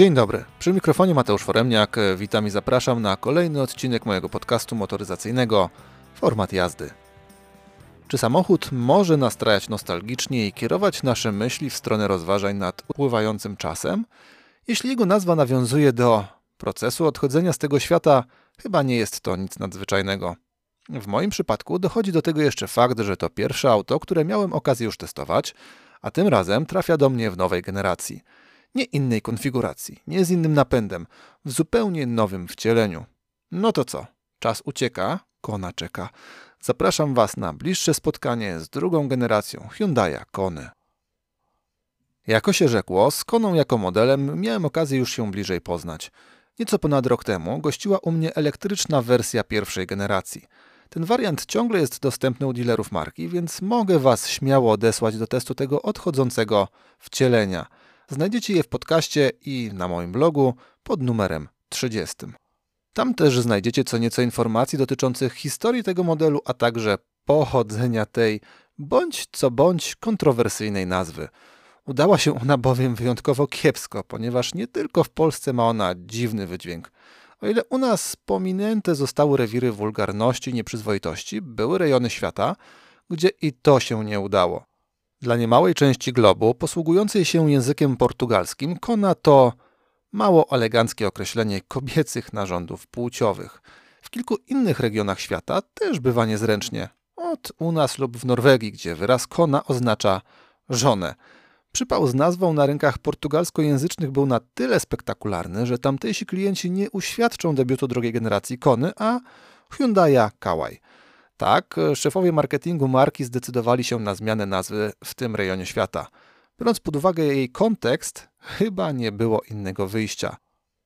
Dzień dobry, przy mikrofonie Mateusz Foremniak, witam i zapraszam na kolejny odcinek mojego podcastu motoryzacyjnego Format jazdy. Czy samochód może nastrajać nostalgicznie i kierować nasze myśli w stronę rozważań nad upływającym czasem? Jeśli jego nazwa nawiązuje do procesu odchodzenia z tego świata, chyba nie jest to nic nadzwyczajnego. W moim przypadku dochodzi do tego jeszcze fakt, że to pierwsze auto, które miałem okazję już testować, a tym razem trafia do mnie w nowej generacji. Nie innej konfiguracji, nie z innym napędem, w zupełnie nowym wcieleniu. No to co? Czas ucieka, kona czeka. Zapraszam Was na bliższe spotkanie z drugą generacją Hyundai Kony. Jako się rzekło, z Koną jako modelem miałem okazję już się bliżej poznać. Nieco ponad rok temu gościła u mnie elektryczna wersja pierwszej generacji. Ten wariant ciągle jest dostępny u dealerów marki, więc mogę Was śmiało odesłać do testu tego odchodzącego wcielenia. Znajdziecie je w podcaście i na moim blogu pod numerem 30. Tam też znajdziecie co nieco informacji dotyczących historii tego modelu, a także pochodzenia tej bądź co bądź kontrowersyjnej nazwy. Udała się ona bowiem wyjątkowo kiepsko, ponieważ nie tylko w Polsce ma ona dziwny wydźwięk. O ile u nas pominięte zostały rewiry wulgarności i nieprzyzwoitości, były rejony świata, gdzie i to się nie udało. Dla niemałej części globu, posługującej się językiem portugalskim, kona to mało eleganckie określenie kobiecych narządów płciowych. W kilku innych regionach świata też bywa niezręcznie. Od u nas lub w Norwegii, gdzie wyraz kona oznacza żonę. Przypał z nazwą na rynkach portugalskojęzycznych był na tyle spektakularny, że tamtejsi klienci nie uświadczą debiutu drugiej generacji Kony, a Hyundai'a Kauai. Tak, szefowie marketingu marki zdecydowali się na zmianę nazwy w tym rejonie świata. Biorąc pod uwagę jej kontekst, chyba nie było innego wyjścia.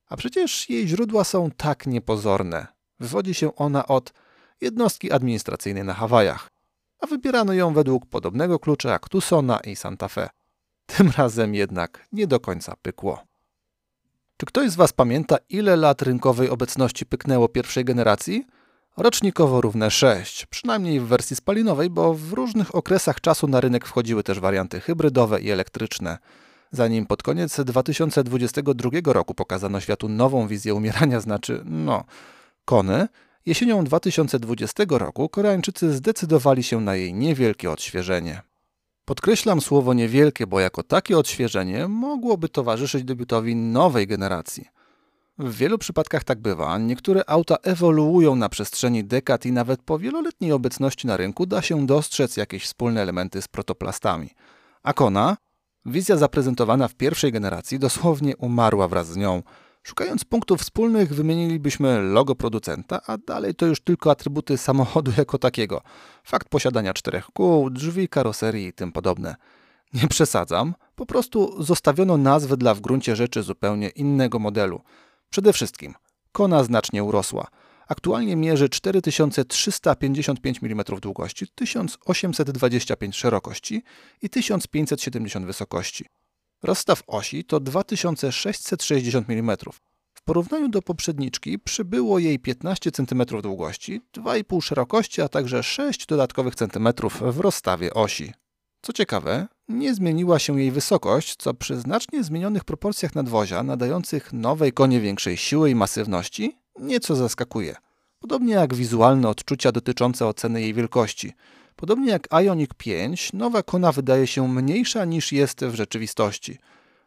A przecież jej źródła są tak niepozorne. Wywodzi się ona od jednostki administracyjnej na Hawajach, a wybierano ją według podobnego klucza jak Tucsona i Santa Fe. Tym razem jednak nie do końca pykło. Czy ktoś z Was pamięta, ile lat rynkowej obecności pyknęło pierwszej generacji? Rocznikowo równe 6, przynajmniej w wersji spalinowej, bo w różnych okresach czasu na rynek wchodziły też warianty hybrydowe i elektryczne. Zanim pod koniec 2022 roku pokazano światu nową wizję umierania, znaczy, no, kony, jesienią 2020 roku Koreańczycy zdecydowali się na jej niewielkie odświeżenie. Podkreślam słowo niewielkie, bo jako takie odświeżenie mogłoby towarzyszyć debiutowi nowej generacji. W wielu przypadkach tak bywa. Niektóre auta ewoluują na przestrzeni dekad i nawet po wieloletniej obecności na rynku da się dostrzec jakieś wspólne elementy z protoplastami. A Kona, wizja zaprezentowana w pierwszej generacji, dosłownie umarła wraz z nią. Szukając punktów wspólnych, wymienilibyśmy logo producenta, a dalej to już tylko atrybuty samochodu jako takiego. Fakt posiadania czterech kół, drzwi, karoserii i tym podobne. Nie przesadzam, po prostu zostawiono nazwę dla w gruncie rzeczy zupełnie innego modelu. Przede wszystkim kona znacznie urosła. Aktualnie mierzy 4355 mm długości, 1825 szerokości i 1570 wysokości. Rozstaw osi to 2660 mm. W porównaniu do poprzedniczki przybyło jej 15 cm długości, 2,5 szerokości, a także 6 dodatkowych centymetrów w rozstawie osi. Co ciekawe, nie zmieniła się jej wysokość, co przy znacznie zmienionych proporcjach nadwozia, nadających nowej konie większej siły i masywności, nieco zaskakuje. Podobnie jak wizualne odczucia dotyczące oceny jej wielkości. Podobnie jak Ioniq 5, nowa kona wydaje się mniejsza niż jest w rzeczywistości.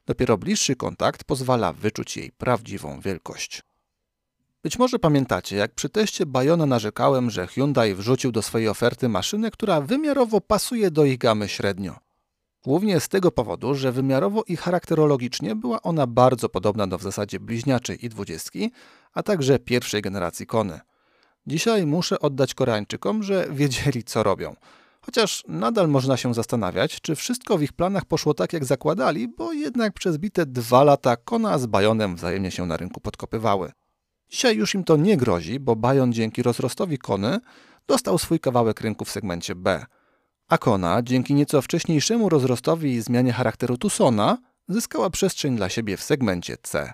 Dopiero bliższy kontakt pozwala wyczuć jej prawdziwą wielkość. Być może pamiętacie, jak przy teście Bayona narzekałem, że Hyundai wrzucił do swojej oferty maszynę, która wymiarowo pasuje do ich gamy średnio. Głównie z tego powodu, że wymiarowo i charakterologicznie była ona bardzo podobna do w zasadzie bliźniaczej i dwudziestki, a także pierwszej generacji Kony. Dzisiaj muszę oddać Koreańczykom, że wiedzieli co robią. Chociaż nadal można się zastanawiać, czy wszystko w ich planach poszło tak jak zakładali, bo jednak przez bite dwa lata Kona z Bajonem wzajemnie się na rynku podkopywały. Dzisiaj już im to nie grozi, bo Bajon dzięki rozrostowi Kony dostał swój kawałek rynku w segmencie B. A Kona, dzięki nieco wcześniejszemu rozrostowi i zmianie charakteru Tucsona, zyskała przestrzeń dla siebie w segmencie C.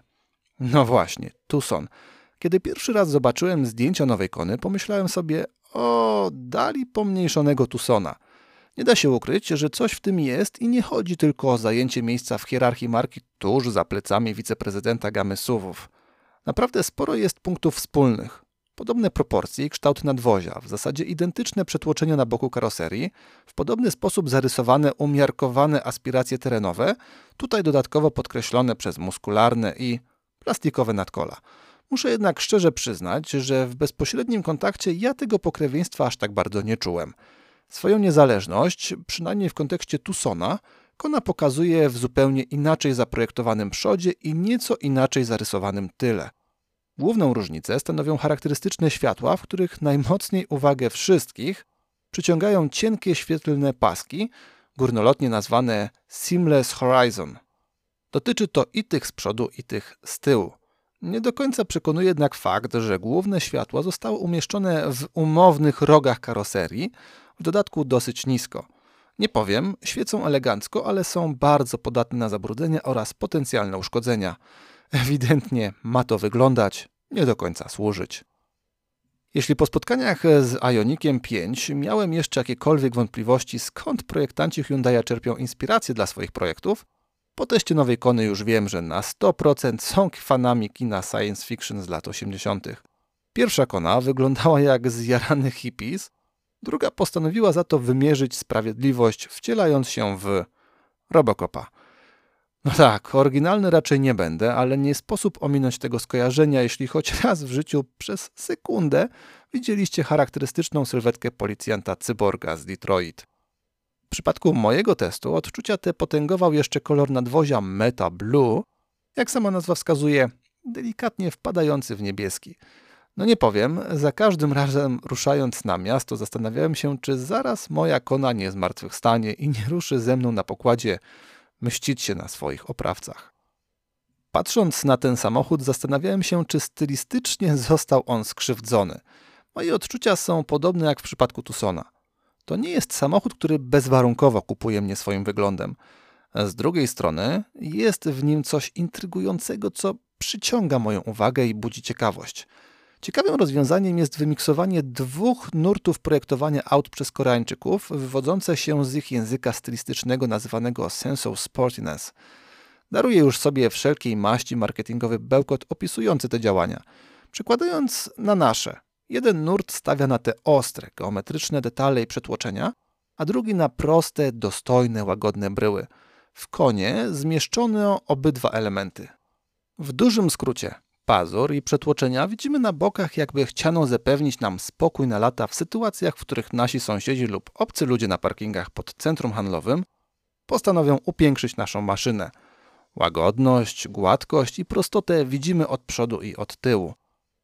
No właśnie, Tucson. Kiedy pierwszy raz zobaczyłem zdjęcia nowej Kony, pomyślałem sobie, o, dali pomniejszonego Tucsona. Nie da się ukryć, że coś w tym jest i nie chodzi tylko o zajęcie miejsca w hierarchii marki tuż za plecami wiceprezydenta gamy SUVów. Naprawdę sporo jest punktów wspólnych. Podobne proporcje i kształt nadwozia, w zasadzie identyczne przetłoczenia na boku karoserii, w podobny sposób zarysowane umiarkowane aspiracje terenowe, tutaj dodatkowo podkreślone przez muskularne i plastikowe nadkola. Muszę jednak szczerze przyznać, że w bezpośrednim kontakcie ja tego pokrewieństwa aż tak bardzo nie czułem. Swoją niezależność, przynajmniej w kontekście Tucsona, Kona pokazuje w zupełnie inaczej zaprojektowanym przodzie i nieco inaczej zarysowanym tyle. Główną różnicę stanowią charakterystyczne światła, w których najmocniej uwagę wszystkich przyciągają cienkie świetlne paski, górnolotnie nazwane Seamless Horizon. Dotyczy to i tych z przodu, i tych z tyłu. Nie do końca przekonuje jednak fakt, że główne światła zostały umieszczone w umownych rogach karoserii, w dodatku dosyć nisko. Nie powiem, świecą elegancko, ale są bardzo podatne na zabrudzenia oraz potencjalne uszkodzenia. Ewidentnie ma to wyglądać, nie do końca służyć. Jeśli po spotkaniach z Ionikiem 5 miałem jeszcze jakiekolwiek wątpliwości, skąd projektanci Hyundai czerpią inspirację dla swoich projektów, po teście nowej Kony już wiem, że na 100% są fanami kina science fiction z lat 80. Pierwsza Kona wyglądała jak zjarany hippies, druga postanowiła za to wymierzyć sprawiedliwość, wcielając się w Robocopa. No tak, oryginalny raczej nie będę, ale nie sposób ominąć tego skojarzenia, jeśli choć raz w życiu przez sekundę widzieliście charakterystyczną sylwetkę policjanta cyborga z Detroit. W przypadku mojego testu odczucia te potęgował jeszcze kolor nadwozia Meta Blue, jak sama nazwa wskazuje, delikatnie wpadający w niebieski. No nie powiem, za każdym razem ruszając na miasto zastanawiałem się, czy zaraz moja kona nie zmartwychwstanie i nie ruszy ze mną na pokładzie mścić się na swoich oprawcach. Patrząc na ten samochód zastanawiałem się, czy stylistycznie został on skrzywdzony. Moje odczucia są podobne jak w przypadku Tucsona. To nie jest samochód, który bezwarunkowo kupuje mnie swoim wyglądem. Z drugiej strony jest w nim coś intrygującego, co przyciąga moją uwagę i budzi ciekawość. Ciekawym rozwiązaniem jest wymiksowanie dwóch nurtów projektowania aut przez Koreańczyków, wywodzące się z ich języka stylistycznego nazywanego sense of sportiness. Daruję już sobie wszelkiej maści marketingowy bełkot opisujący te działania. Przykładając na nasze, jeden nurt stawia na te ostre, geometryczne detale i przetłoczenia, a drugi na proste, dostojne, łagodne bryły. W konie zmieszczono obydwa elementy. W dużym skrócie, pazur i przetłoczenia widzimy na bokach, jakby chciano zapewnić nam spokój na lata w sytuacjach, w których nasi sąsiedzi lub obcy ludzie na parkingach pod centrum handlowym postanowią upiększyć naszą maszynę. Łagodność, gładkość i prostotę widzimy od przodu i od tyłu.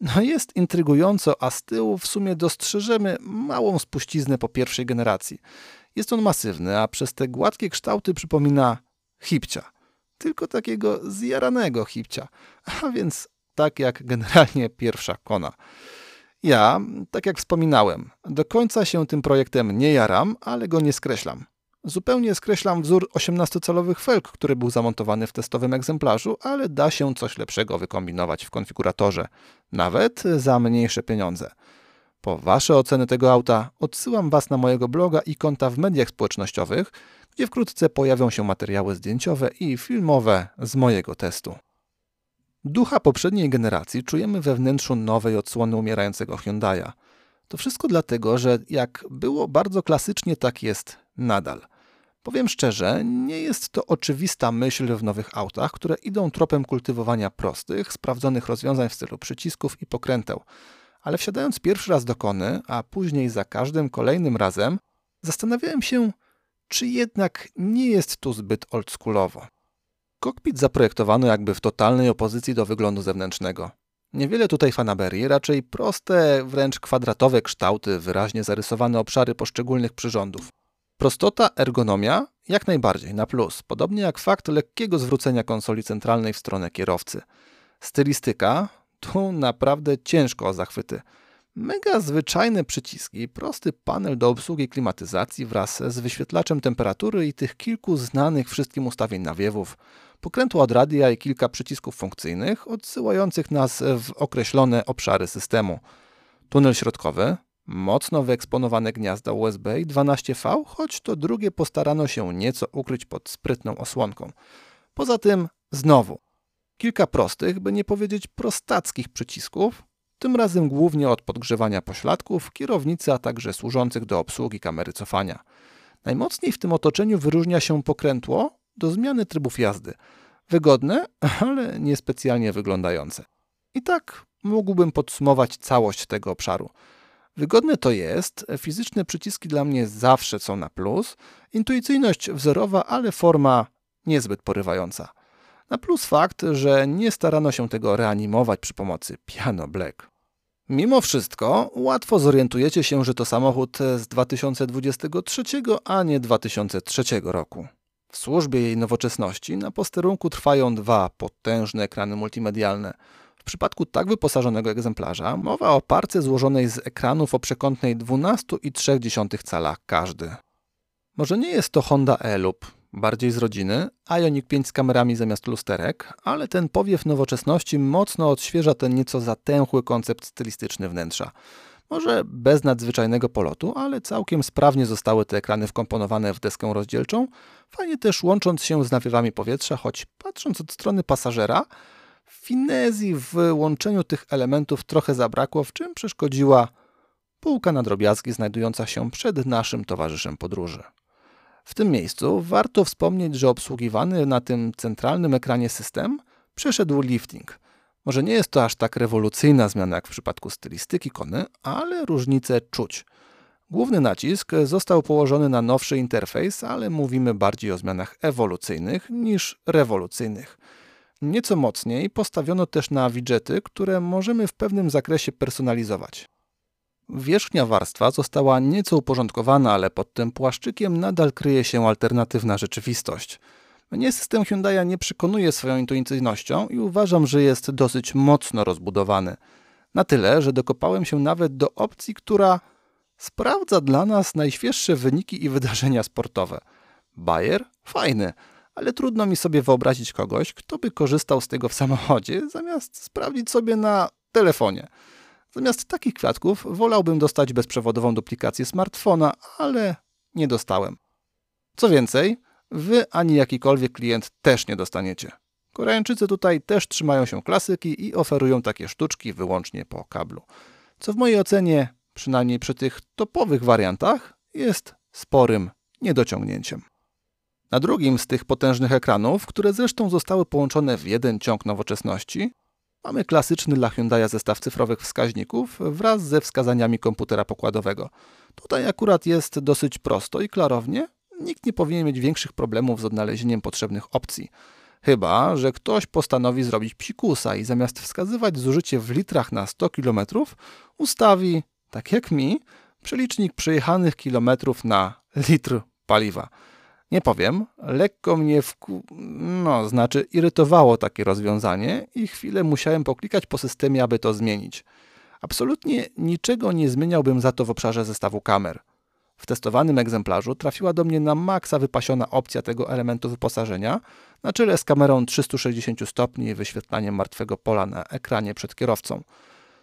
No jest intrygująco, a z tyłu w sumie dostrzeżemy małą spuściznę po pierwszej generacji. Jest on masywny, a przez te gładkie kształty przypomina hipcia. Tylko takiego zjaranego hipcia. A więc tak jak generalnie pierwsza kona. Ja, tak jak wspominałem, do końca się tym projektem nie jaram, ale go nie skreślam. Zupełnie skreślam wzór 18-calowych felg, który był zamontowany w testowym egzemplarzu, ale da się coś lepszego wykombinować w konfiguratorze, nawet za mniejsze pieniądze. Po Wasze oceny tego auta odsyłam Was na mojego bloga i konta w mediach społecznościowych, gdzie wkrótce pojawią się materiały zdjęciowe i filmowe z mojego testu. Ducha poprzedniej generacji czujemy we wnętrzu nowej odsłony umierającego Hyundai'a. To wszystko dlatego, że jak było bardzo klasycznie, tak jest nadal. Powiem szczerze, nie jest to oczywista myśl w nowych autach, które idą tropem kultywowania prostych, sprawdzonych rozwiązań w stylu przycisków i pokręteł. Ale wsiadając pierwszy raz do kony, a później za każdym kolejnym razem, zastanawiałem się, czy jednak nie jest tu zbyt oldschoolowo. Kokpit zaprojektowano jakby w totalnej opozycji do wyglądu zewnętrznego. Niewiele tutaj fanaberii, raczej proste, wręcz kwadratowe kształty, wyraźnie zarysowane obszary poszczególnych przyrządów. Prostota, ergonomia jak najbardziej na plus, podobnie jak fakt lekkiego zwrócenia konsoli centralnej w stronę kierowcy. Stylistyka tu naprawdę ciężko o zachwyty. Mega zwyczajne przyciski, prosty panel do obsługi klimatyzacji wraz z wyświetlaczem temperatury i tych kilku znanych wszystkim ustawień nawiewów, pokrętła od radia i kilka przycisków funkcyjnych odsyłających nas w określone obszary systemu. Tunel środkowy, mocno wyeksponowane gniazda USB i 12V, choć to drugie postarano się nieco ukryć pod sprytną osłonką. Poza tym, znowu, kilka prostych, by nie powiedzieć prostackich przycisków, tym razem głównie od podgrzewania pośladków, kierownicy, a także służących do obsługi kamery cofania. Najmocniej w tym otoczeniu wyróżnia się pokrętło do zmiany trybów jazdy. Wygodne, ale niespecjalnie wyglądające. I tak mógłbym podsumować całość tego obszaru. Wygodne to jest, fizyczne przyciski dla mnie zawsze są na plus, intuicyjność wzorowa, ale forma niezbyt porywająca. Na plus fakt, że nie starano się tego reanimować przy pomocy Piano Black. Mimo wszystko łatwo zorientujecie się, że to samochód z 2023, a nie 2003 roku. W służbie jej nowoczesności na posterunku trwają dwa potężne ekrany multimedialne. W przypadku tak wyposażonego egzemplarza mowa o parce złożonej z ekranów o przekątnej 12,3 cala każdy. Może nie jest to Honda E-Loop, bardziej z rodziny, Ioniq 5 z kamerami zamiast lusterek, ale ten powiew nowoczesności mocno odświeża ten nieco zatęchły koncept stylistyczny wnętrza. Może bez nadzwyczajnego polotu, ale całkiem sprawnie zostały te ekrany wkomponowane w deskę rozdzielczą, fajnie też łącząc się z nawiewami powietrza, choć patrząc od strony pasażera, finezji w łączeniu tych elementów trochę zabrakło, w czym przeszkodziła półka na drobiazgi znajdująca się przed naszym towarzyszem podróży. W tym miejscu warto wspomnieć, że obsługiwany na tym centralnym ekranie system przeszedł lifting. Może nie jest to aż tak rewolucyjna zmiana jak w przypadku stylistyki Kony, ale różnice czuć. Główny nacisk został położony na nowszy interfejs, ale mówimy bardziej o zmianach ewolucyjnych niż rewolucyjnych. Nieco mocniej postawiono też na widgety, które możemy w pewnym zakresie personalizować. Wierzchnia warstwa została nieco uporządkowana, ale pod tym płaszczykiem nadal kryje się alternatywna rzeczywistość. Mnie system Hyundai nie przekonuje swoją intuicyjnością i uważam, że jest dosyć mocno rozbudowany. Na tyle, że dokopałem się nawet do opcji, która sprawdza dla nas najświeższe wyniki i wydarzenia sportowe. Bayer? Fajny, ale trudno mi sobie wyobrazić kogoś, kto by korzystał z tego w samochodzie, zamiast sprawdzić sobie na telefonie. Zamiast takich kwiatków wolałbym dostać bezprzewodową duplikację smartfona, ale nie dostałem. Co więcej, wy ani jakikolwiek klient też nie dostaniecie. Koreańczycy tutaj też trzymają się klasyki i oferują takie sztuczki wyłącznie po kablu. Co w mojej ocenie, przynajmniej przy tych topowych wariantach, jest sporym niedociągnięciem. Na drugim z tych potężnych ekranów, które zresztą zostały połączone w jeden ciąg nowoczesności, Mamy klasyczny dla Hyundai zestaw cyfrowych wskaźników wraz ze wskazaniami komputera pokładowego. Tutaj akurat jest dosyć prosto i klarownie. Nikt nie powinien mieć większych problemów z odnalezieniem potrzebnych opcji. Chyba, że ktoś postanowi zrobić psikusa i zamiast wskazywać zużycie w litrach na 100 km, ustawi, tak jak mi, przelicznik przejechanych kilometrów na litr paliwa. Nie powiem, lekko mnie wku... no, znaczy irytowało takie rozwiązanie i chwilę musiałem poklikać po systemie, aby to zmienić. Absolutnie niczego nie zmieniałbym za to w obszarze zestawu kamer. W testowanym egzemplarzu trafiła do mnie na maksa wypasiona opcja tego elementu wyposażenia, na czele z kamerą 360 stopni i wyświetlaniem martwego pola na ekranie przed kierowcą.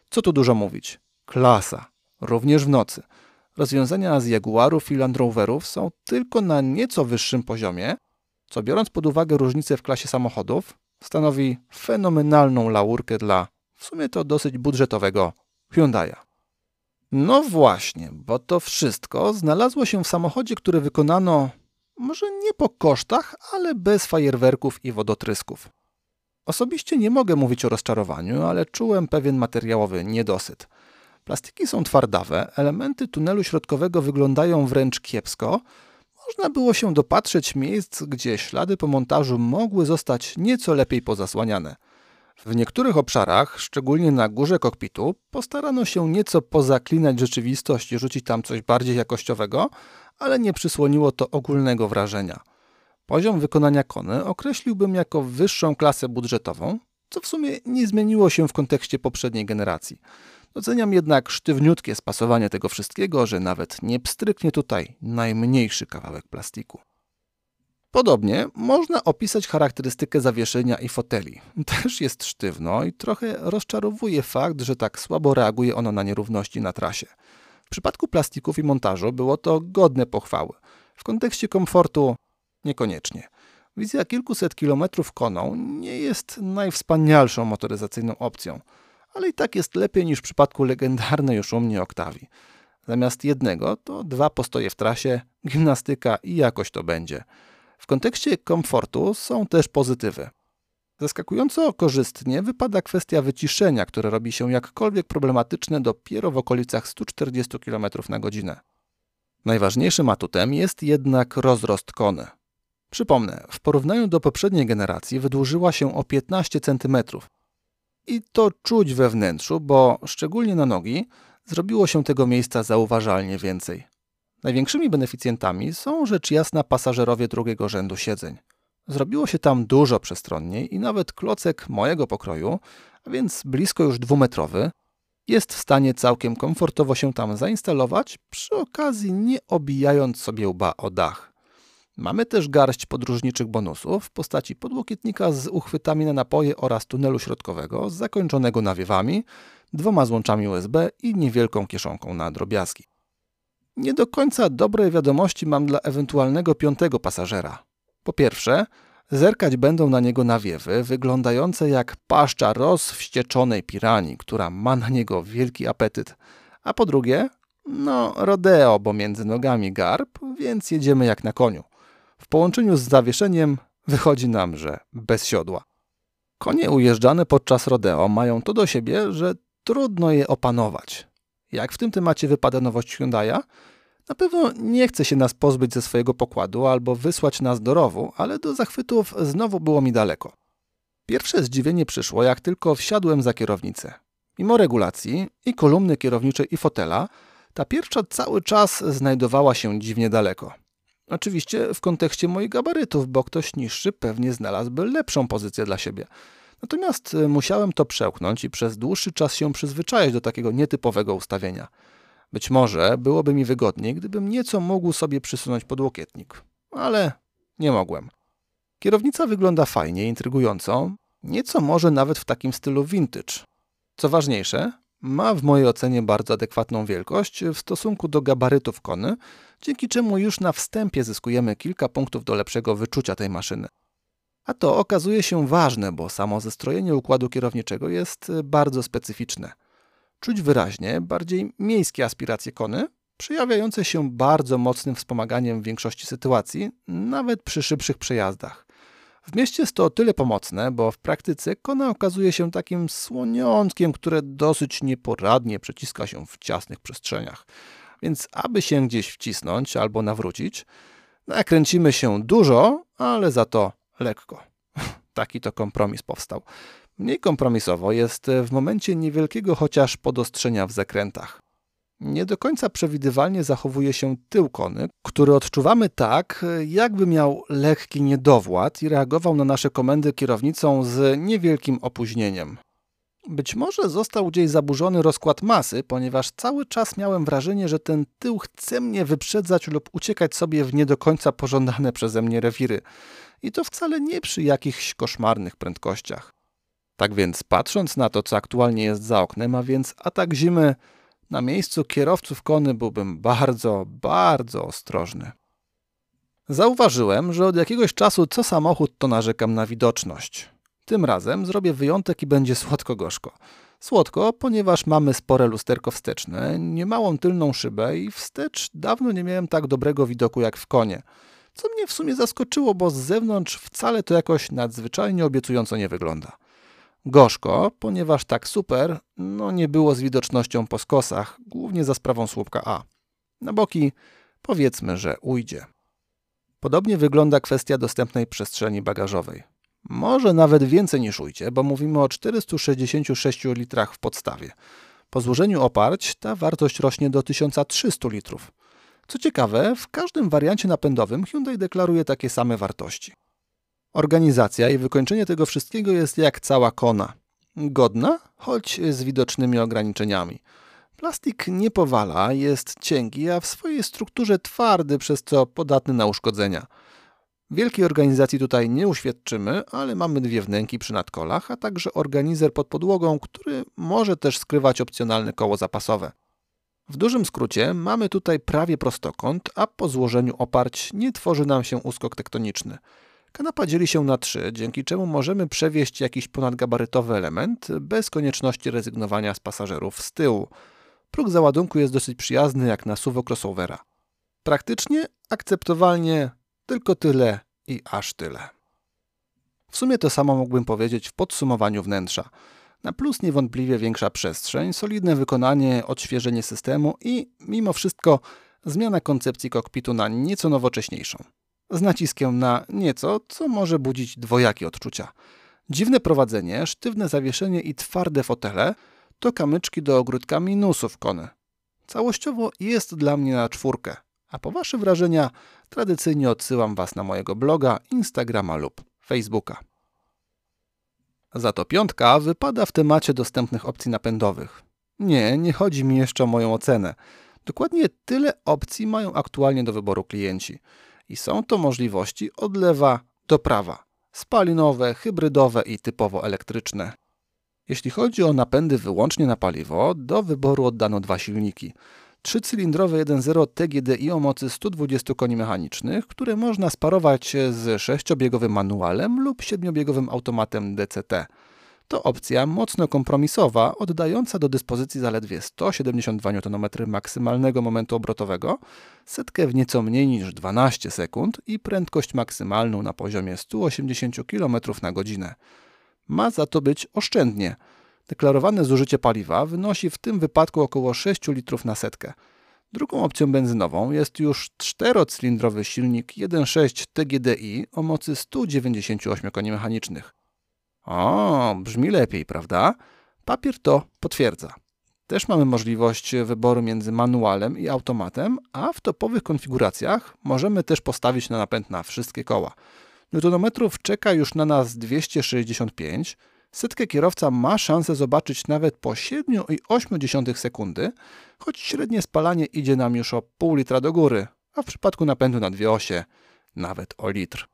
Co tu dużo mówić? Klasa. Również w nocy. Rozwiązania z Jaguarów i Land Roverów są tylko na nieco wyższym poziomie, co biorąc pod uwagę różnice w klasie samochodów, stanowi fenomenalną laurkę dla w sumie to dosyć budżetowego Hyundai'a. No właśnie, bo to wszystko znalazło się w samochodzie, który wykonano może nie po kosztach, ale bez fajerwerków i wodotrysków. Osobiście nie mogę mówić o rozczarowaniu, ale czułem pewien materiałowy niedosyt – Plastiki są twardawe, elementy tunelu środkowego wyglądają wręcz kiepsko. Można było się dopatrzeć miejsc, gdzie ślady po montażu mogły zostać nieco lepiej pozasłaniane. W niektórych obszarach, szczególnie na górze kokpitu, postarano się nieco pozaklinać rzeczywistość i rzucić tam coś bardziej jakościowego, ale nie przysłoniło to ogólnego wrażenia. Poziom wykonania Kony określiłbym jako wyższą klasę budżetową, co w sumie nie zmieniło się w kontekście poprzedniej generacji. Doceniam jednak sztywniutkie spasowanie tego wszystkiego, że nawet nie pstryknie tutaj najmniejszy kawałek plastiku. Podobnie można opisać charakterystykę zawieszenia i foteli. Też jest sztywno i trochę rozczarowuje fakt, że tak słabo reaguje ono na nierówności na trasie. W przypadku plastików i montażu było to godne pochwały. W kontekście komfortu niekoniecznie. Wizja kilkuset kilometrów koną nie jest najwspanialszą motoryzacyjną opcją, ale i tak jest lepiej niż w przypadku legendarnej już u mnie Oktawii. Zamiast jednego to dwa postoje w trasie, gimnastyka i jakoś to będzie. W kontekście komfortu są też pozytywy. Zaskakująco korzystnie wypada kwestia wyciszenia, które robi się jakkolwiek problematyczne dopiero w okolicach 140 km na godzinę. Najważniejszym atutem jest jednak rozrost kony. Przypomnę, w porównaniu do poprzedniej generacji wydłużyła się o 15 cm. I to czuć we wnętrzu, bo szczególnie na nogi zrobiło się tego miejsca zauważalnie więcej. Największymi beneficjentami są rzecz jasna pasażerowie drugiego rzędu siedzeń. Zrobiło się tam dużo przestronniej i nawet klocek mojego pokroju, a więc blisko już dwumetrowy, jest w stanie całkiem komfortowo się tam zainstalować, przy okazji nie obijając sobie łba o dach. Mamy też garść podróżniczych bonusów w postaci podłokietnika z uchwytami na napoje oraz tunelu środkowego zakończonego nawiewami, dwoma złączami USB i niewielką kieszonką na drobiazgi. Nie do końca dobre wiadomości mam dla ewentualnego piątego pasażera. Po pierwsze, zerkać będą na niego nawiewy wyglądające jak paszcza rozwścieczonej piranii, która ma na niego wielki apetyt. A po drugie, no rodeo, bo między nogami garb, więc jedziemy jak na koniu. W połączeniu z zawieszeniem wychodzi nam, że bez siodła. Konie ujeżdżane podczas rodeo mają to do siebie, że trudno je opanować. Jak w tym temacie wypada nowość Hyundai'a? Na pewno nie chce się nas pozbyć ze swojego pokładu albo wysłać nas do rowu, ale do zachwytów znowu było mi daleko. Pierwsze zdziwienie przyszło, jak tylko wsiadłem za kierownicę. Mimo regulacji i kolumny kierowniczej i fotela, ta pierwsza cały czas znajdowała się dziwnie daleko. Oczywiście w kontekście moich gabarytów, bo ktoś niższy pewnie znalazłby lepszą pozycję dla siebie. Natomiast e, musiałem to przełknąć i przez dłuższy czas się przyzwyczaić do takiego nietypowego ustawienia. Być może byłoby mi wygodniej, gdybym nieco mógł sobie przysunąć podłokietnik, ale nie mogłem. Kierownica wygląda fajnie, intrygująco, nieco może nawet w takim stylu vintage. Co ważniejsze, ma w mojej ocenie bardzo adekwatną wielkość w stosunku do gabarytów kony, dzięki czemu już na wstępie zyskujemy kilka punktów do lepszego wyczucia tej maszyny. A to okazuje się ważne, bo samo zestrojenie układu kierowniczego jest bardzo specyficzne. Czuć wyraźnie bardziej miejskie aspiracje kony, przejawiające się bardzo mocnym wspomaganiem w większości sytuacji, nawet przy szybszych przejazdach. W mieście jest to o tyle pomocne, bo w praktyce kona okazuje się takim słoniątkiem, które dosyć nieporadnie przeciska się w ciasnych przestrzeniach. Więc aby się gdzieś wcisnąć albo nawrócić, nakręcimy się dużo, ale za to lekko. Taki to kompromis powstał. Mniej kompromisowo jest w momencie niewielkiego chociaż podostrzenia w zakrętach. Nie do końca przewidywalnie zachowuje się tył kony, który odczuwamy tak, jakby miał lekki niedowład i reagował na nasze komendy kierownicą z niewielkim opóźnieniem. Być może został gdzieś zaburzony rozkład masy, ponieważ cały czas miałem wrażenie, że ten tył chce mnie wyprzedzać lub uciekać sobie w nie do końca pożądane przeze mnie rewiry. I to wcale nie przy jakichś koszmarnych prędkościach. Tak więc, patrząc na to, co aktualnie jest za oknem, a więc atak zimy, na miejscu kierowców kony byłbym bardzo, bardzo ostrożny. Zauważyłem, że od jakiegoś czasu co samochód to narzekam na widoczność. Tym razem zrobię wyjątek i będzie słodko-gorzko. Słodko, ponieważ mamy spore lusterko wsteczne, niemałą tylną szybę i wstecz dawno nie miałem tak dobrego widoku jak w konie. Co mnie w sumie zaskoczyło, bo z zewnątrz wcale to jakoś nadzwyczajnie obiecująco nie wygląda. Gorzko, ponieważ tak super, no nie było z widocznością po skosach, głównie za sprawą słupka A. Na boki powiedzmy, że ujdzie. Podobnie wygląda kwestia dostępnej przestrzeni bagażowej. Może nawet więcej niż ujdzie, bo mówimy o 466 litrach w podstawie. Po złożeniu oparć ta wartość rośnie do 1300 litrów. Co ciekawe, w każdym wariancie napędowym Hyundai deklaruje takie same wartości. Organizacja i wykończenie tego wszystkiego jest jak cała kona. Godna, choć z widocznymi ograniczeniami. Plastik nie powala, jest cienki, a w swojej strukturze twardy, przez co podatny na uszkodzenia. Wielkiej organizacji tutaj nie uświadczymy, ale mamy dwie wnęki przy nadkolach, a także organizer pod podłogą, który może też skrywać opcjonalne koło zapasowe. W dużym skrócie mamy tutaj prawie prostokąt, a po złożeniu oparć nie tworzy nam się uskok tektoniczny. Kanapa dzieli się na trzy, dzięki czemu możemy przewieźć jakiś ponadgabarytowy element bez konieczności rezygnowania z pasażerów z tyłu. Próg załadunku jest dosyć przyjazny jak na suwo crossovera. Praktycznie, akceptowalnie, tylko tyle i aż tyle. W sumie to samo mógłbym powiedzieć w podsumowaniu wnętrza. Na plus niewątpliwie większa przestrzeń, solidne wykonanie, odświeżenie systemu i, mimo wszystko, zmiana koncepcji kokpitu na nieco nowocześniejszą. Z naciskiem na nieco, co może budzić dwojakie odczucia. Dziwne prowadzenie, sztywne zawieszenie i twarde fotele to kamyczki do ogródka minusów Kony. Całościowo jest dla mnie na czwórkę, a po Wasze wrażenia tradycyjnie odsyłam Was na mojego bloga, Instagrama lub Facebooka. Za to piątka wypada w temacie dostępnych opcji napędowych. Nie, nie chodzi mi jeszcze o moją ocenę. Dokładnie tyle opcji mają aktualnie do wyboru klienci. I są to możliwości od lewa do prawa. Spalinowe, hybrydowe i typowo elektryczne. Jeśli chodzi o napędy wyłącznie na paliwo, do wyboru oddano dwa silniki. Trzycylindrowe 1.0 TGDI o mocy 120 koni mechanicznych, które można sparować z sześciobiegowym manualem lub siedmiobiegowym automatem DCT. To opcja mocno kompromisowa, oddająca do dyspozycji zaledwie 172 Nm maksymalnego momentu obrotowego, setkę w nieco mniej niż 12 sekund i prędkość maksymalną na poziomie 180 km na godzinę. Ma za to być oszczędnie – Deklarowane zużycie paliwa wynosi w tym wypadku około 6 litrów na setkę. Drugą opcją benzynową jest już czterocylindrowy silnik 1.6 TGDI o mocy 198 koni mechanicznych. O, brzmi lepiej, prawda? Papier to potwierdza. Też mamy możliwość wyboru między manualem i automatem, a w topowych konfiguracjach możemy też postawić na napęd na wszystkie koła. Newtonometrów czeka już na nas 265, setkę kierowca ma szansę zobaczyć nawet po 7,8 sekundy, choć średnie spalanie idzie nam już o pół litra do góry, a w przypadku napędu na dwie osie nawet o litr.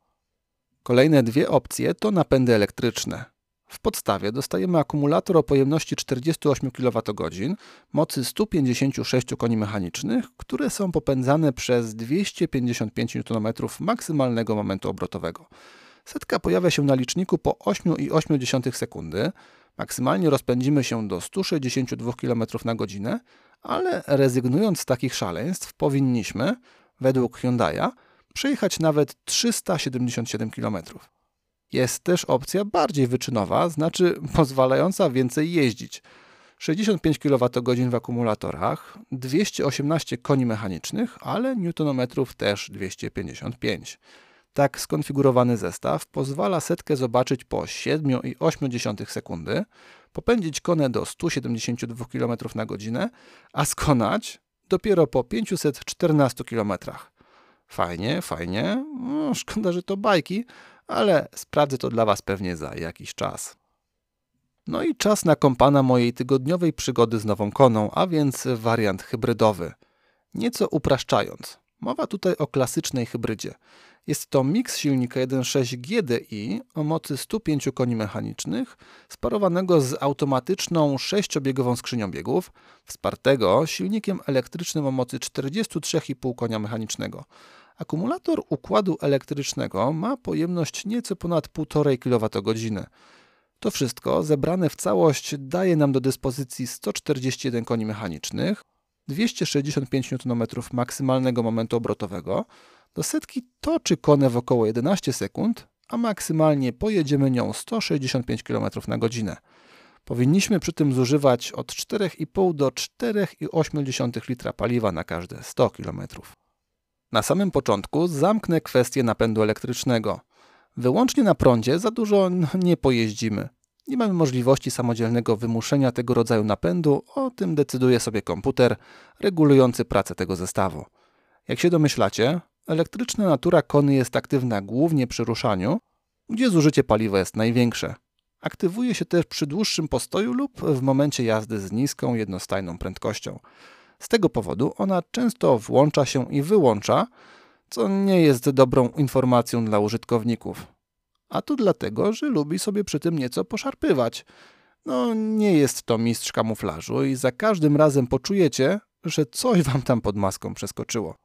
Kolejne dwie opcje to napędy elektryczne. W podstawie dostajemy akumulator o pojemności 48 kWh, mocy 156 koni mechanicznych, które są popędzane przez 255 Nm maksymalnego momentu obrotowego. Setka pojawia się na liczniku po 8,8 sekundy. Maksymalnie rozpędzimy się do 162 km na godzinę, ale rezygnując z takich szaleństw, powinniśmy, według Hyundai'a, przejechać nawet 377 km. Jest też opcja bardziej wyczynowa, znaczy pozwalająca więcej jeździć. 65 kWh w akumulatorach, 218 koni mechanicznych, ale newtonometrów też 255. Tak skonfigurowany zestaw pozwala setkę zobaczyć po 7,8 sekundy, popędzić konę do 172 km na godzinę, a skonać dopiero po 514 km. Fajnie, fajnie. No, szkoda, że to bajki, ale sprawdzę to dla Was pewnie za jakiś czas. No i czas na kompana mojej tygodniowej przygody z nową koną, a więc wariant hybrydowy. Nieco upraszczając, mowa tutaj o klasycznej hybrydzie. Jest to miks silnika 1.6 GDI o mocy 105 koni mechanicznych, sparowanego z automatyczną sześciobiegową skrzynią biegów, wspartego silnikiem elektrycznym o mocy 43,5 konia mechanicznego. Akumulator układu elektrycznego ma pojemność nieco ponad 1,5 kWh. To wszystko zebrane w całość daje nam do dyspozycji 141 koni mechanicznych, 265 Nm maksymalnego momentu obrotowego, do setki toczy konę w około 11 sekund, a maksymalnie pojedziemy nią 165 km na godzinę. Powinniśmy przy tym zużywać od 4,5 do 4,8 litra paliwa na każde 100 km. Na samym początku zamknę kwestię napędu elektrycznego. Wyłącznie na prądzie za dużo nie pojeździmy. Nie mamy możliwości samodzielnego wymuszenia tego rodzaju napędu, o tym decyduje sobie komputer regulujący pracę tego zestawu. Jak się domyślacie, Elektryczna natura kony jest aktywna głównie przy ruszaniu, gdzie zużycie paliwa jest największe. Aktywuje się też przy dłuższym postoju lub w momencie jazdy z niską jednostajną prędkością. Z tego powodu ona często włącza się i wyłącza, co nie jest dobrą informacją dla użytkowników. A to dlatego, że lubi sobie przy tym nieco poszarpywać. No, nie jest to mistrz kamuflażu i za każdym razem poczujecie, że coś wam tam pod maską przeskoczyło.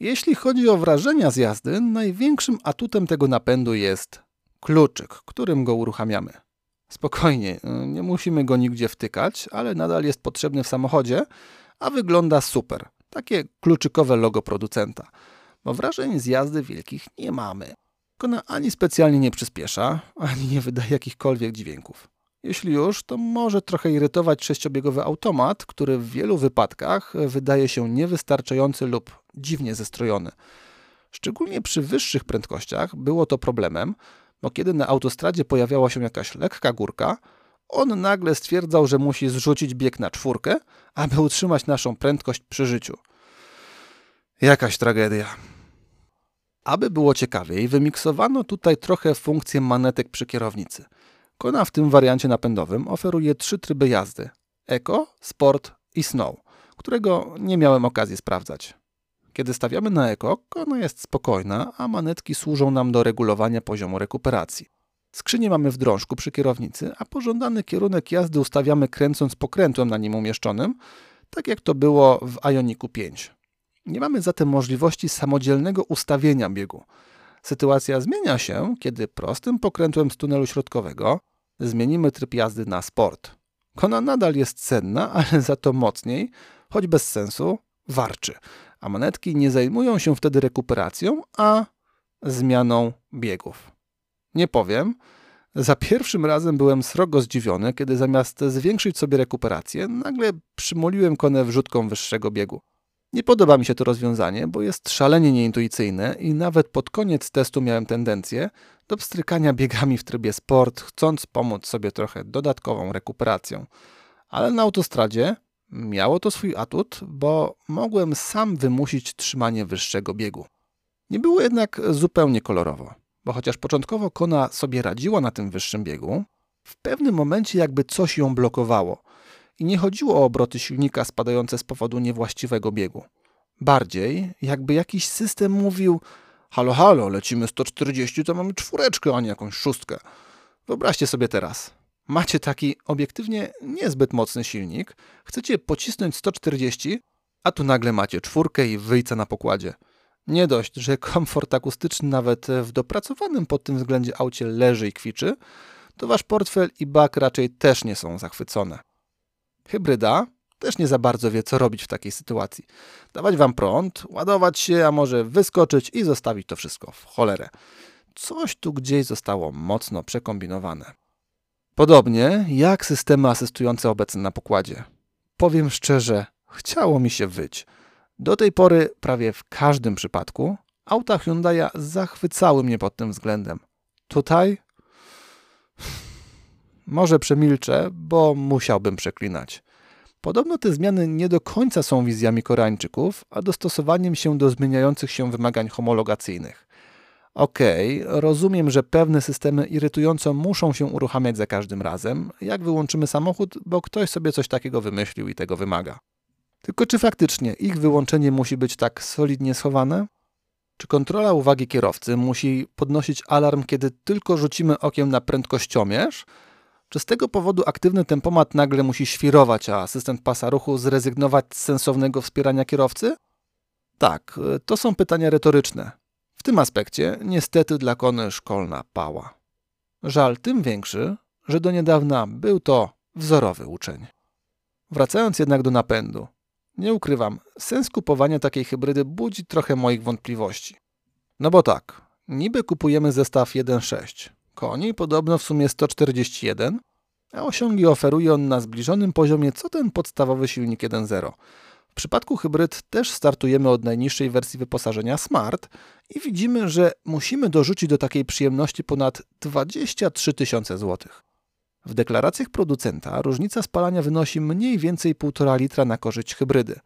Jeśli chodzi o wrażenia z jazdy, największym atutem tego napędu jest kluczyk, którym go uruchamiamy. Spokojnie, nie musimy go nigdzie wtykać, ale nadal jest potrzebny w samochodzie, a wygląda super. Takie kluczykowe logo producenta. Bo wrażeń z jazdy wielkich nie mamy. Kona ani specjalnie nie przyspiesza, ani nie wydaje jakichkolwiek dźwięków. Jeśli już, to może trochę irytować sześciobiegowy automat, który w wielu wypadkach wydaje się niewystarczający lub dziwnie zestrojony. Szczególnie przy wyższych prędkościach było to problemem, bo kiedy na autostradzie pojawiała się jakaś lekka górka, on nagle stwierdzał, że musi zrzucić bieg na czwórkę, aby utrzymać naszą prędkość przy życiu. Jakaś tragedia. Aby było ciekawiej, wymiksowano tutaj trochę funkcję manetek przy kierownicy. Kona w tym wariancie napędowym oferuje trzy tryby jazdy: Eco, Sport i Snow, którego nie miałem okazji sprawdzać. Kiedy stawiamy na Eco, kona jest spokojna, a manetki służą nam do regulowania poziomu rekuperacji. Skrzynię mamy w drążku przy kierownicy, a pożądany kierunek jazdy ustawiamy kręcąc pokrętłem na nim umieszczonym, tak jak to było w Ioniku 5. Nie mamy zatem możliwości samodzielnego ustawienia biegu. Sytuacja zmienia się, kiedy prostym pokrętłem z tunelu środkowego zmienimy tryb jazdy na sport. Kona nadal jest cenna, ale za to mocniej, choć bez sensu, warczy, a manetki nie zajmują się wtedy rekuperacją, a zmianą biegów. Nie powiem, za pierwszym razem byłem srogo zdziwiony, kiedy zamiast zwiększyć sobie rekuperację, nagle przymoliłem konę wrzutką wyższego biegu. Nie podoba mi się to rozwiązanie, bo jest szalenie nieintuicyjne i nawet pod koniec testu miałem tendencję do pstrykania biegami w trybie sport, chcąc pomóc sobie trochę dodatkową rekuperacją. Ale na autostradzie miało to swój atut, bo mogłem sam wymusić trzymanie wyższego biegu. Nie było jednak zupełnie kolorowo, bo chociaż początkowo Kona sobie radziła na tym wyższym biegu, w pewnym momencie jakby coś ją blokowało – i nie chodziło o obroty silnika spadające z powodu niewłaściwego biegu. Bardziej, jakby jakiś system mówił: Halo, halo, lecimy 140, to mamy czwóreczkę, a nie jakąś szóstkę. Wyobraźcie sobie teraz. Macie taki obiektywnie niezbyt mocny silnik, chcecie pocisnąć 140, a tu nagle macie czwórkę i wyjca na pokładzie. Nie dość, że komfort akustyczny nawet w dopracowanym pod tym względzie aucie leży i kwiczy, to wasz portfel i bak raczej też nie są zachwycone. Hybryda też nie za bardzo wie, co robić w takiej sytuacji. Dawać wam prąd, ładować się, a może wyskoczyć i zostawić to wszystko w cholerę. Coś tu gdzieś zostało mocno przekombinowane. Podobnie jak systemy asystujące obecne na pokładzie. Powiem szczerze, chciało mi się wyć. Do tej pory prawie w każdym przypadku auta Hyundai zachwycały mnie pod tym względem. Tutaj może przemilczę, bo musiałbym przeklinać. Podobno te zmiany nie do końca są wizjami Koreańczyków, a dostosowaniem się do zmieniających się wymagań homologacyjnych. Okej, okay, rozumiem, że pewne systemy irytująco muszą się uruchamiać za każdym razem, jak wyłączymy samochód, bo ktoś sobie coś takiego wymyślił i tego wymaga. Tylko czy faktycznie ich wyłączenie musi być tak solidnie schowane? Czy kontrola uwagi kierowcy musi podnosić alarm, kiedy tylko rzucimy okiem na prędkościomierz, czy z tego powodu aktywny tempomat nagle musi świrować, a asystent pasa ruchu zrezygnować z sensownego wspierania kierowcy? Tak, to są pytania retoryczne. W tym aspekcie niestety dla Kony szkolna pała. Żal tym większy, że do niedawna był to wzorowy uczeń. Wracając jednak do napędu. Nie ukrywam, sens kupowania takiej hybrydy budzi trochę moich wątpliwości. No bo tak, niby kupujemy zestaw 1.6, koni, podobno w sumie 141, a osiągi oferuje on na zbliżonym poziomie co ten podstawowy silnik 1.0. W przypadku hybryd też startujemy od najniższej wersji wyposażenia Smart i widzimy, że musimy dorzucić do takiej przyjemności ponad 23 tysiące złotych. W deklaracjach producenta różnica spalania wynosi mniej więcej 1,5 litra na korzyść hybrydy.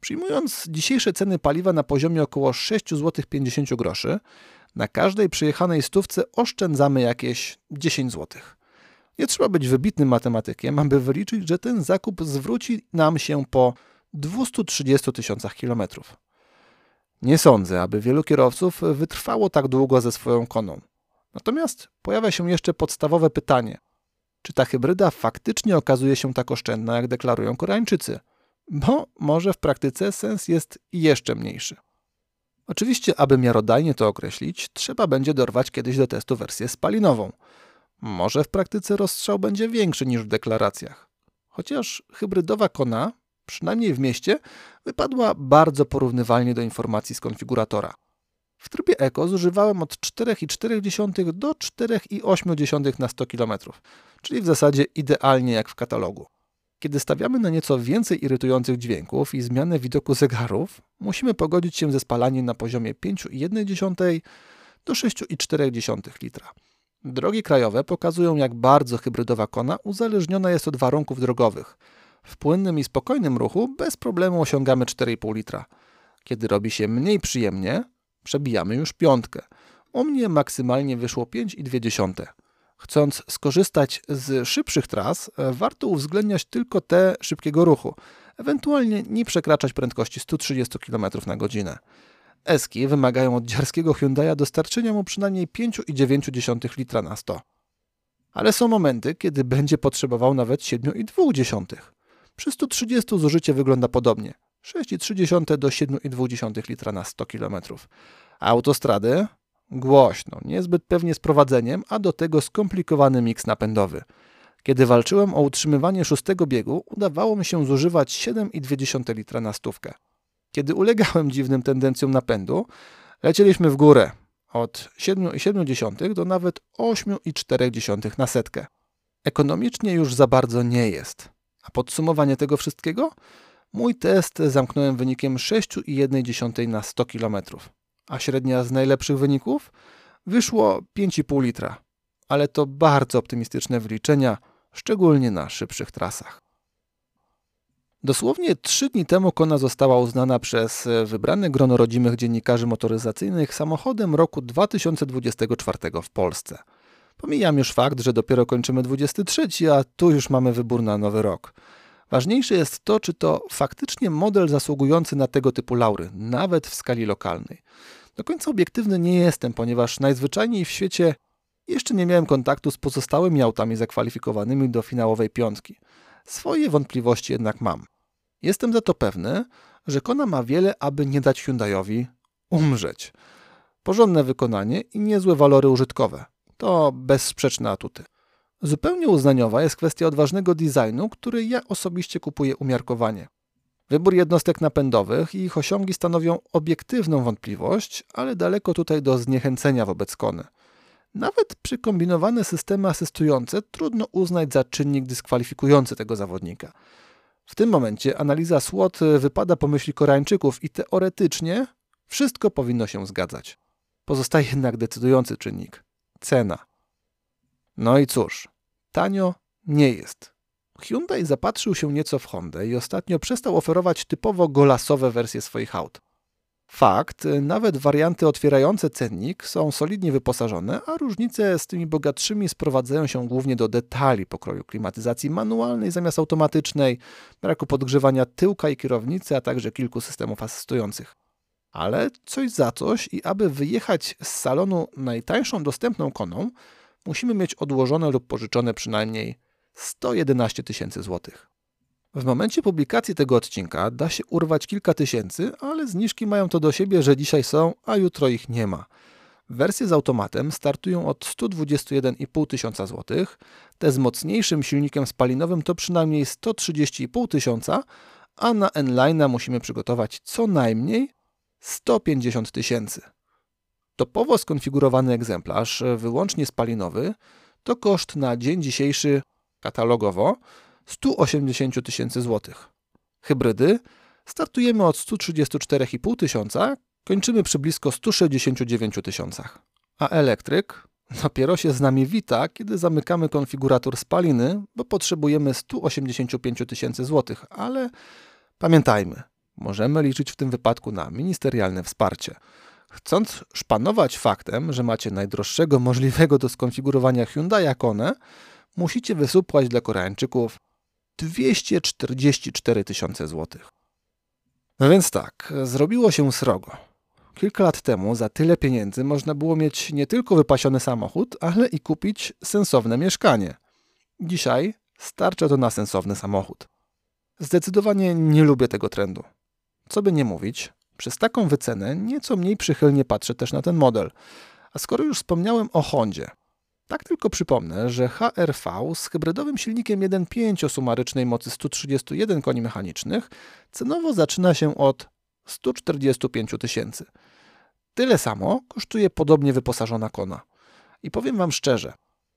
Przyjmując dzisiejsze ceny paliwa na poziomie około 6 zł 50 groszy, na każdej przyjechanej stówce oszczędzamy jakieś 10 zł. Nie trzeba być wybitnym matematykiem, aby wyliczyć, że ten zakup zwróci nam się po 230 tysiącach kilometrów. Nie sądzę, aby wielu kierowców wytrwało tak długo ze swoją koną. Natomiast pojawia się jeszcze podstawowe pytanie: czy ta hybryda faktycznie okazuje się tak oszczędna, jak deklarują Koreańczycy? Bo może w praktyce sens jest jeszcze mniejszy. Oczywiście, aby miarodajnie to określić, trzeba będzie dorwać kiedyś do testu wersję spalinową. Może w praktyce rozstrzał będzie większy niż w deklaracjach. Chociaż hybrydowa Kona, przynajmniej w mieście, wypadła bardzo porównywalnie do informacji z konfiguratora. W trybie Eco zużywałem od 4,4 do 4,8 na 100 km, czyli w zasadzie idealnie jak w katalogu. Kiedy stawiamy na nieco więcej irytujących dźwięków i zmianę widoku zegarów, musimy pogodzić się ze spalaniem na poziomie 5,1 do 6,4 litra. Drogi krajowe pokazują, jak bardzo hybrydowa kona uzależniona jest od warunków drogowych. W płynnym i spokojnym ruchu bez problemu osiągamy 4,5 litra. Kiedy robi się mniej przyjemnie, przebijamy już piątkę. U mnie maksymalnie wyszło 5,2. Chcąc skorzystać z szybszych tras, e, warto uwzględniać tylko te szybkiego ruchu, ewentualnie nie przekraczać prędkości 130 km na godzinę. Eski wymagają od dziarskiego Hyundai'a dostarczenia mu przynajmniej 5,9 litra na 100. Ale są momenty, kiedy będzie potrzebował nawet 7,2. Przy 130 zużycie wygląda podobnie. 6,3 do 7,2 litra na 100 km. Autostrady Głośno, niezbyt pewnie z prowadzeniem, a do tego skomplikowany miks napędowy. Kiedy walczyłem o utrzymywanie szóstego biegu, udawało mi się zużywać 7,2 litra na stówkę. Kiedy ulegałem dziwnym tendencjom napędu, lecieliśmy w górę od 7,7 do nawet 8,4 na setkę. Ekonomicznie już za bardzo nie jest. A podsumowanie tego wszystkiego? Mój test zamknąłem wynikiem 6,1 na 100 km a średnia z najlepszych wyników wyszło 5,5 litra. Ale to bardzo optymistyczne wyliczenia, szczególnie na szybszych trasach. Dosłownie trzy dni temu Kona została uznana przez wybrane grono rodzimych dziennikarzy motoryzacyjnych samochodem roku 2024 w Polsce. Pomijam już fakt, że dopiero kończymy 23, a tu już mamy wybór na nowy rok. Ważniejsze jest to, czy to faktycznie model zasługujący na tego typu laury, nawet w skali lokalnej. Do końca obiektywny nie jestem, ponieważ najzwyczajniej w świecie jeszcze nie miałem kontaktu z pozostałymi autami zakwalifikowanymi do finałowej piątki. Swoje wątpliwości jednak mam. Jestem za to pewny, że Kona ma wiele, aby nie dać Hyundaiowi umrzeć. Porządne wykonanie i niezłe walory użytkowe. To bezsprzeczne atuty. Zupełnie uznaniowa jest kwestia odważnego designu, który ja osobiście kupuję umiarkowanie. Wybór jednostek napędowych i ich osiągi stanowią obiektywną wątpliwość, ale daleko tutaj do zniechęcenia wobec Kony. Nawet przykombinowane systemy asystujące trudno uznać za czynnik dyskwalifikujący tego zawodnika. W tym momencie analiza SWOT wypada po myśli Koreańczyków i teoretycznie wszystko powinno się zgadzać. Pozostaje jednak decydujący czynnik cena. No i cóż, tanio nie jest. Hyundai zapatrzył się nieco w Hondę i ostatnio przestał oferować typowo golasowe wersje swoich aut. Fakt, nawet warianty otwierające cennik są solidnie wyposażone, a różnice z tymi bogatszymi sprowadzają się głównie do detali pokroju klimatyzacji manualnej zamiast automatycznej, braku podgrzewania tyłka i kierownicy, a także kilku systemów asystujących. Ale coś za coś i aby wyjechać z salonu najtańszą dostępną koną, musimy mieć odłożone lub pożyczone przynajmniej 111 tysięcy złotych. W momencie publikacji tego odcinka da się urwać kilka tysięcy, ale zniżki mają to do siebie, że dzisiaj są, a jutro ich nie ma. Wersje z automatem startują od 121,5 tysiąca złotych, te z mocniejszym silnikiem spalinowym to przynajmniej 130,5 tysiąca, a na N-Line'a musimy przygotować co najmniej 150 tysięcy. Topowo skonfigurowany egzemplarz, wyłącznie spalinowy, to koszt na dzień dzisiejszy katalogowo 180 tysięcy złotych. Hybrydy startujemy od 134,5 tysiąca, kończymy przy blisko 169 tysiącach. A elektryk dopiero się z nami wita, kiedy zamykamy konfigurator spaliny, bo potrzebujemy 185 tysięcy złotych, ale pamiętajmy, możemy liczyć w tym wypadku na ministerialne wsparcie. Chcąc szpanować faktem, że macie najdroższego możliwego do skonfigurowania Hyundai Kone, musicie wysupłać dla Koreańczyków 244 tysiące złotych. No więc tak, zrobiło się srogo. Kilka lat temu za tyle pieniędzy można było mieć nie tylko wypasiony samochód, ale i kupić sensowne mieszkanie. Dzisiaj starcza to na sensowny samochód. Zdecydowanie nie lubię tego trendu. Co by nie mówić, przez taką wycenę nieco mniej przychylnie patrzę też na ten model. A skoro już wspomniałem o Hondzie, tak tylko przypomnę, że HRV z hybrydowym silnikiem 1.5 o sumarycznej mocy 131 koni mechanicznych cenowo zaczyna się od 145 tysięcy. Tyle samo kosztuje podobnie wyposażona kona. I powiem Wam szczerze,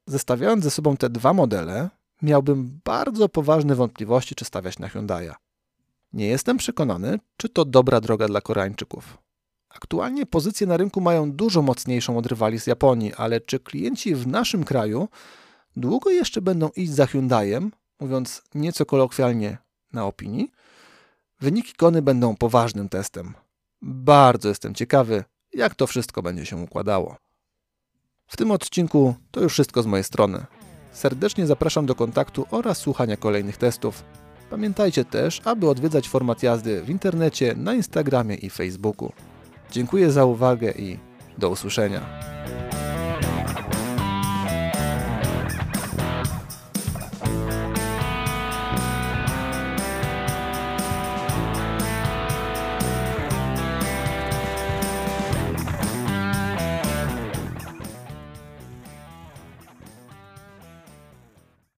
zestawiając ze sobą te dwa modele, miałbym bardzo poważne wątpliwości, czy stawiać na Hyundai'a. Nie jestem przekonany, czy to dobra droga dla Koreańczyków. Aktualnie pozycje na rynku mają dużo mocniejszą od rywali z Japonii, ale czy klienci w naszym kraju długo jeszcze będą iść za Hyundaiem, mówiąc nieco kolokwialnie na opinii? Wyniki kony będą poważnym testem. Bardzo jestem ciekawy, jak to wszystko będzie się układało. W tym odcinku to już wszystko z mojej strony. Serdecznie zapraszam do kontaktu oraz słuchania kolejnych testów. Pamiętajcie też, aby odwiedzać format jazdy w internecie, na Instagramie i Facebooku. Dziękuję za uwagę i do usłyszenia.